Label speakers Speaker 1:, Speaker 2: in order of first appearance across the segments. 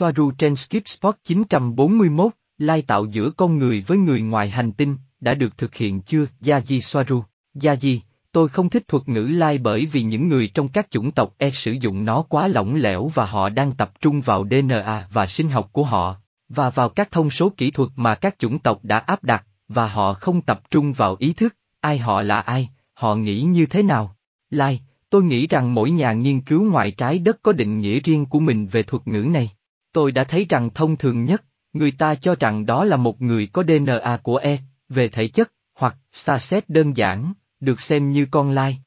Speaker 1: Soaru trên Skip Spot 941, lai tạo giữa con người với người ngoài hành tinh, đã được thực hiện chưa? Yaji Soaru, Yaji, tôi không thích thuật ngữ lai bởi vì những người trong các chủng tộc E sử dụng nó quá lỏng lẻo và họ đang tập trung vào DNA và sinh học của họ, và vào các thông số kỹ thuật mà các chủng tộc đã áp đặt, và họ không tập trung vào ý thức, ai họ là ai, họ nghĩ như thế nào. Lai, tôi nghĩ rằng mỗi nhà nghiên cứu ngoài trái đất có định nghĩa riêng của mình về thuật ngữ này. Tôi đã thấy rằng thông thường nhất, người ta cho rằng đó là một người có DNA của E, về thể chất, hoặc Starset đơn giản, được xem như con lai.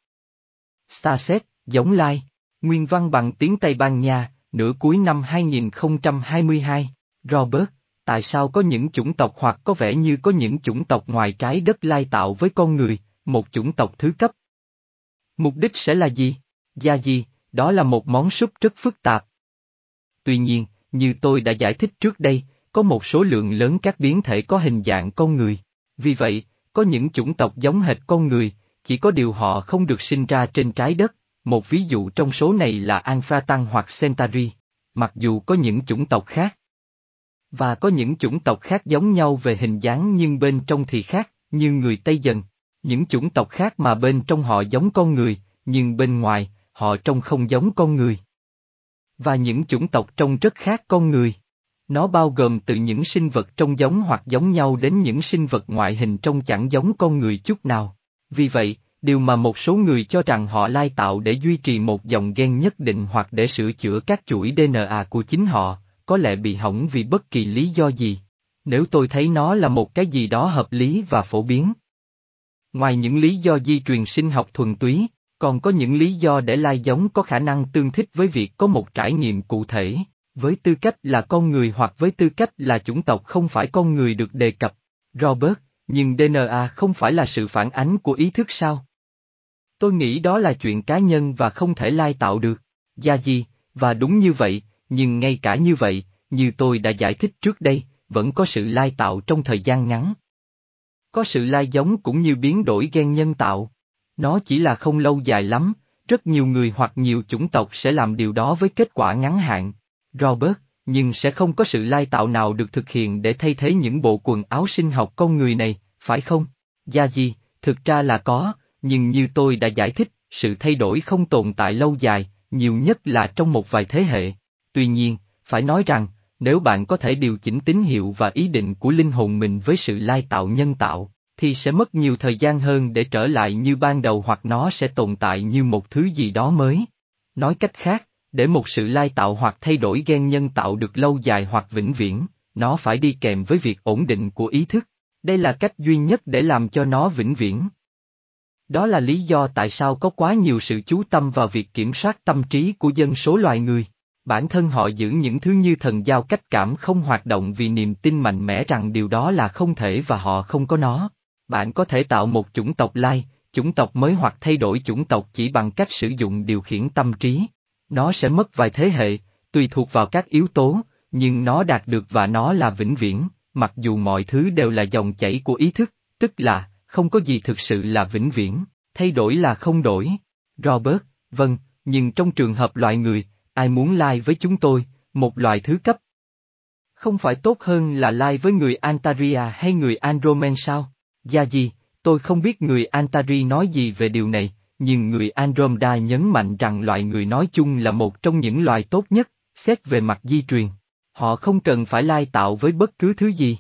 Speaker 1: Starset, giống lai, nguyên văn bằng tiếng Tây Ban Nha, nửa cuối năm 2022, Robert, tại sao có những chủng tộc hoặc có vẻ như có những chủng tộc ngoài trái đất lai tạo với con người, một chủng tộc thứ cấp? Mục đích sẽ là gì? Gia gì, đó là một món súp rất phức tạp. Tuy nhiên, như tôi đã giải thích trước đây, có một số lượng lớn các biến thể có hình dạng con người. Vì vậy, có những chủng tộc giống hệt con người, chỉ có điều họ không được sinh ra trên trái đất, một ví dụ trong số này là Anfratan hoặc Centauri, mặc dù có những chủng tộc khác. Và có những chủng tộc khác giống nhau về hình dáng nhưng bên trong thì khác, như người Tây Dần. Những chủng tộc khác mà bên trong họ giống con người, nhưng bên ngoài, họ trông không giống con người. Và những chủng tộc trông rất khác con người. Nó bao gồm từ những sinh vật trông giống hoặc giống nhau đến những sinh vật ngoại hình trông chẳng giống con người chút nào. Vì vậy, điều mà một số người cho rằng họ lai tạo để duy trì một dòng gen nhất định hoặc để sửa chữa các chuỗi DNA của chính họ, có lẽ bị hỏng vì bất kỳ lý do gì. Nếu tôi thấy nó là một cái gì đó hợp lý và phổ biến. Ngoài những lý do di truyền sinh học thuần túy, còn có những lý do để lai giống có khả năng tương thích với việc có một trải nghiệm cụ thể, với tư cách là con người hoặc với tư cách là chủng tộc không phải con người được đề cập. Robert, nhưng DNA không phải là sự phản ánh của ý thức sao? Tôi nghĩ đó là chuyện cá nhân và không thể lai tạo được. Gia gì, và đúng như vậy, nhưng ngay cả như vậy, như tôi đã giải thích trước đây, vẫn có sự lai tạo trong thời gian ngắn. Có sự lai giống cũng như biến đổi gen nhân tạo. Nó chỉ là không lâu dài lắm, rất nhiều người hoặc nhiều chủng tộc sẽ làm điều đó với kết quả ngắn hạn. Robert, nhưng sẽ không có sự lai tạo nào được thực hiện để thay thế những bộ quần áo sinh học con người này, phải không? Gia gì, thực ra là có, nhưng như tôi đã giải thích, sự thay đổi không tồn tại lâu dài, nhiều nhất là trong một vài thế hệ. Tuy nhiên, phải nói rằng, nếu bạn có thể điều chỉnh tín hiệu và ý định của linh hồn mình với sự lai tạo nhân tạo, thì sẽ mất nhiều thời gian hơn để trở lại như ban đầu hoặc nó sẽ tồn tại như một thứ gì đó mới. Nói cách khác, để một sự lai tạo hoặc thay đổi gen nhân tạo được lâu dài hoặc vĩnh viễn, nó phải đi kèm với việc ổn định của ý thức. Đây là cách duy nhất để làm cho nó vĩnh viễn. Đó là lý do tại sao có quá nhiều sự chú tâm vào việc kiểm soát tâm trí của dân số loài người. Bản thân họ giữ những thứ như thần giao cách cảm không hoạt động vì niềm tin mạnh mẽ rằng điều đó là không thể và họ không có nó. Bạn có thể tạo một chủng tộc lai, chủng tộc mới hoặc thay đổi chủng tộc chỉ bằng cách sử dụng điều khiển tâm trí. Nó sẽ mất vài thế hệ, tùy thuộc vào các yếu tố, nhưng nó đạt được và nó là vĩnh viễn, mặc dù mọi thứ đều là dòng chảy của ý thức, tức là, không có gì thực sự là vĩnh viễn, thay đổi là không đổi. Robert, vâng, nhưng trong trường hợp loại người, ai muốn lai với chúng tôi, một loài thứ cấp. Không phải tốt hơn là lai với người Antaria hay người Andromen sao? Gia gì, tôi không biết người Antari nói gì về điều này, nhưng người Andromeda nhấn mạnh rằng loại người nói chung là một trong những loài tốt nhất, xét về mặt di truyền. Họ không cần phải lai tạo với bất cứ thứ gì.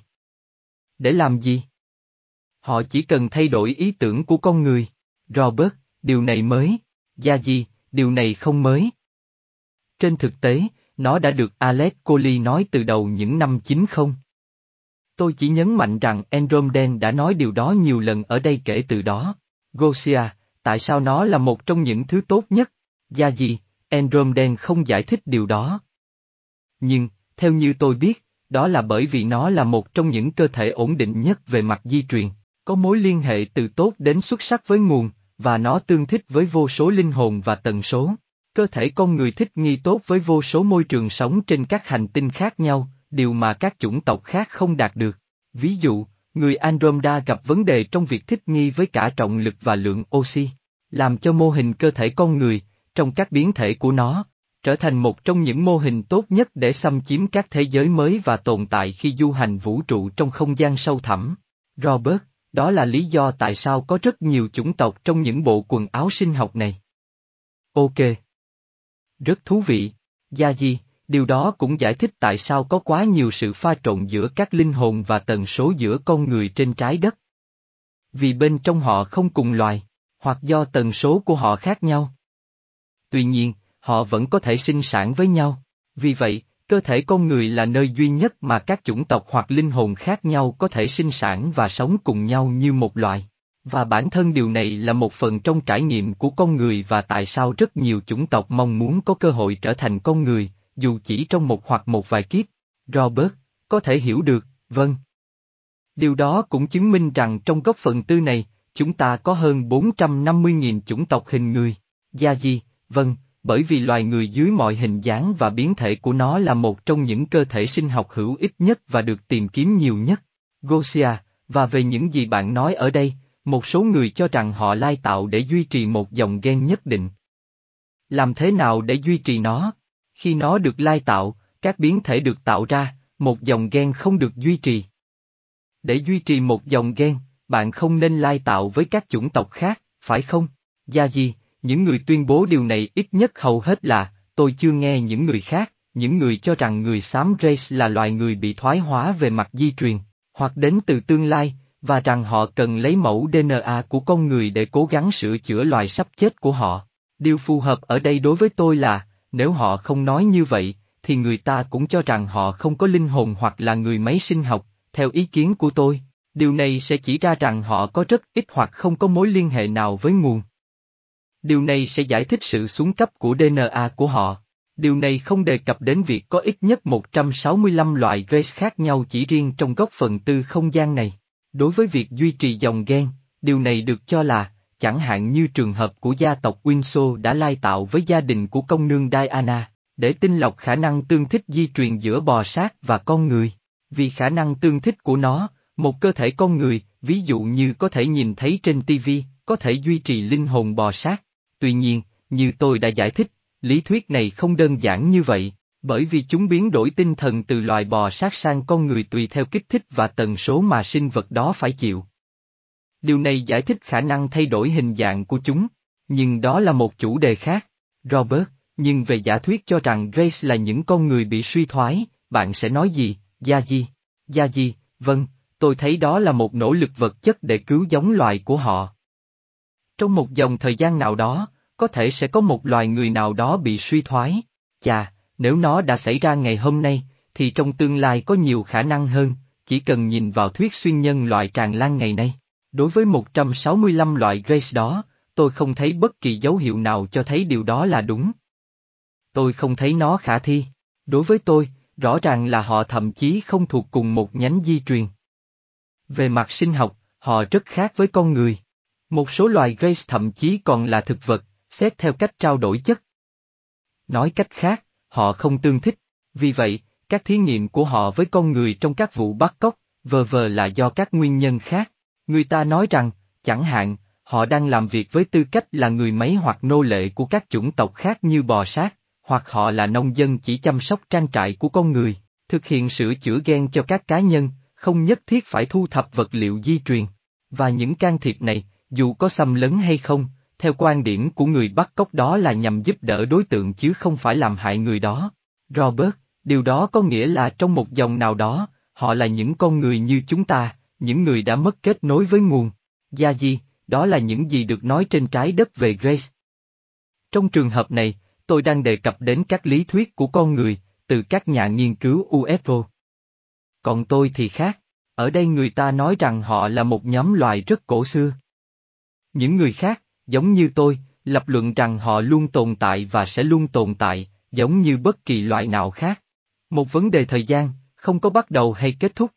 Speaker 1: Để làm gì? Họ chỉ cần thay đổi ý tưởng của con người. Robert, điều này mới. Gia gì, điều này không mới. Trên thực tế, nó đã được Alex Coley nói từ đầu những năm 90. Tôi chỉ nhấn mạnh rằng Andromen đã nói điều đó nhiều lần ở đây kể từ đó. Gosia, tại sao nó là một trong những thứ tốt nhất? Gia gì, Andromen không giải thích điều đó. Nhưng, theo như tôi biết, đó là bởi vì nó là một trong những cơ thể ổn định nhất về mặt di truyền, có mối liên hệ từ tốt đến xuất sắc với nguồn, và nó tương thích với vô số linh hồn và tần số. Cơ thể con người thích nghi tốt với vô số môi trường sống trên các hành tinh khác nhau, điều mà các chủng tộc khác không đạt được. Ví dụ, người Andromeda gặp vấn đề trong việc thích nghi với cả trọng lực và lượng oxy, làm cho mô hình cơ thể con người, trong các biến thể của nó, trở thành một trong những mô hình tốt nhất để xâm chiếm các thế giới mới và tồn tại khi du hành vũ trụ trong không gian sâu thẳm. Robert, đó là lý do tại sao có rất nhiều chủng tộc trong những bộ quần áo sinh học này. Ok. Rất thú vị. Gia Di, điều đó cũng giải thích tại sao có quá nhiều sự pha trộn giữa các linh hồn và tần số giữa con người trên trái đất. Vì bên trong họ không cùng loài, hoặc do tần số của họ khác nhau. Tuy nhiên, họ vẫn có thể sinh sản với nhau. Vì vậy, cơ thể con người là nơi duy nhất mà các chủng tộc hoặc linh hồn khác nhau có thể sinh sản và sống cùng nhau như một loài. Và bản thân điều này là một phần trong trải nghiệm của con người và tại sao rất nhiều chủng tộc mong muốn có cơ hội trở thành con người, dù chỉ trong một hoặc một vài kiếp. Robert, có thể hiểu được, vâng. Điều đó cũng chứng minh rằng trong góc phần tư này, chúng ta có hơn 450.000 chủng tộc hình người. Gia di, vâng, bởi vì loài người dưới mọi hình dáng và biến thể của nó là một trong những cơ thể sinh học hữu ích nhất và được tìm kiếm nhiều nhất. Gosia, và về những gì bạn nói ở đây, một số người cho rằng họ lai tạo để duy trì một dòng gen nhất định. Làm thế nào để duy trì nó? Khi nó được lai tạo, các biến thể được tạo ra, một dòng gen không được duy trì. Để duy trì một dòng gen, bạn không nên lai tạo với các chủng tộc khác, phải không? Gia gì, những người tuyên bố điều này ít nhất hầu hết là, tôi chưa nghe những người khác, những người cho rằng người xám race là loài người bị thoái hóa về mặt di truyền, hoặc đến từ tương lai, và rằng họ cần lấy mẫu DNA của con người để cố gắng sửa chữa loài sắp chết của họ. Điều phù hợp ở đây đối với tôi là, nếu họ không nói như vậy, thì người ta cũng cho rằng họ không có linh hồn hoặc là người máy sinh học, theo ý kiến của tôi, điều này sẽ chỉ ra rằng họ có rất ít hoặc không có mối liên hệ nào với nguồn. Điều này sẽ giải thích sự xuống cấp của DNA của họ. Điều này không đề cập đến việc có ít nhất 165 loại race khác nhau chỉ riêng trong góc phần tư không gian này. Đối với việc duy trì dòng gen, điều này được cho là, chẳng hạn như trường hợp của gia tộc Windsor đã lai tạo với gia đình của công nương Diana, để tinh lọc khả năng tương thích di truyền giữa bò sát và con người. Vì khả năng tương thích của nó, một cơ thể con người, ví dụ như có thể nhìn thấy trên TV, có thể duy trì linh hồn bò sát. Tuy nhiên, như tôi đã giải thích, lý thuyết này không đơn giản như vậy, bởi vì chúng biến đổi tinh thần từ loài bò sát sang con người tùy theo kích thích và tần số mà sinh vật đó phải chịu. Điều này giải thích khả năng thay đổi hình dạng của chúng, nhưng đó là một chủ đề khác. Robert, nhưng về giả thuyết cho rằng Grace là những con người bị suy thoái, bạn sẽ nói gì, Gia Di? Gia Di, vâng, tôi thấy đó là một nỗ lực vật chất để cứu giống loài của họ. Trong một dòng thời gian nào đó, có thể sẽ có một loài người nào đó bị suy thoái. Chà, nếu nó đã xảy ra ngày hôm nay, thì trong tương lai có nhiều khả năng hơn, chỉ cần nhìn vào thuyết xuyên nhân loại tràn lan ngày nay. Đối với 165 loại race đó, tôi không thấy bất kỳ dấu hiệu nào cho thấy điều đó là đúng. Tôi không thấy nó khả thi. Đối với tôi, rõ ràng là họ thậm chí không thuộc cùng một nhánh di truyền. Về mặt sinh học, họ rất khác với con người. Một số loài race thậm chí còn là thực vật, xét theo cách trao đổi chất. Nói cách khác, họ không tương thích, vì vậy, các thí nghiệm của họ với con người trong các vụ bắt cóc, vờ vờ là do các nguyên nhân khác. Người ta nói rằng, chẳng hạn, họ đang làm việc với tư cách là người máy hoặc nô lệ của các chủng tộc khác như bò sát, hoặc họ là nông dân chỉ chăm sóc trang trại của con người, thực hiện sửa chữa gen cho các cá nhân, không nhất thiết phải thu thập vật liệu di truyền. Và những can thiệp này, dù có xâm lấn hay không, theo quan điểm của người bắt cóc đó là nhằm giúp đỡ đối tượng chứ không phải làm hại người đó. Robert, điều đó có nghĩa là trong một dòng nào đó, họ là những con người như chúng ta, những người đã mất kết nối với nguồn. Gia di, đó là những gì được nói trên trái đất về Grace. Trong trường hợp này, tôi đang đề cập đến các lý thuyết của con người, từ các nhà nghiên cứu UFO. Còn tôi thì khác, ở đây người ta nói rằng họ là một nhóm loài rất cổ xưa. Những người khác, giống như tôi, lập luận rằng họ luôn tồn tại và sẽ luôn tồn tại, giống như bất kỳ loại nào khác. Một vấn đề thời gian, không có bắt đầu hay kết thúc,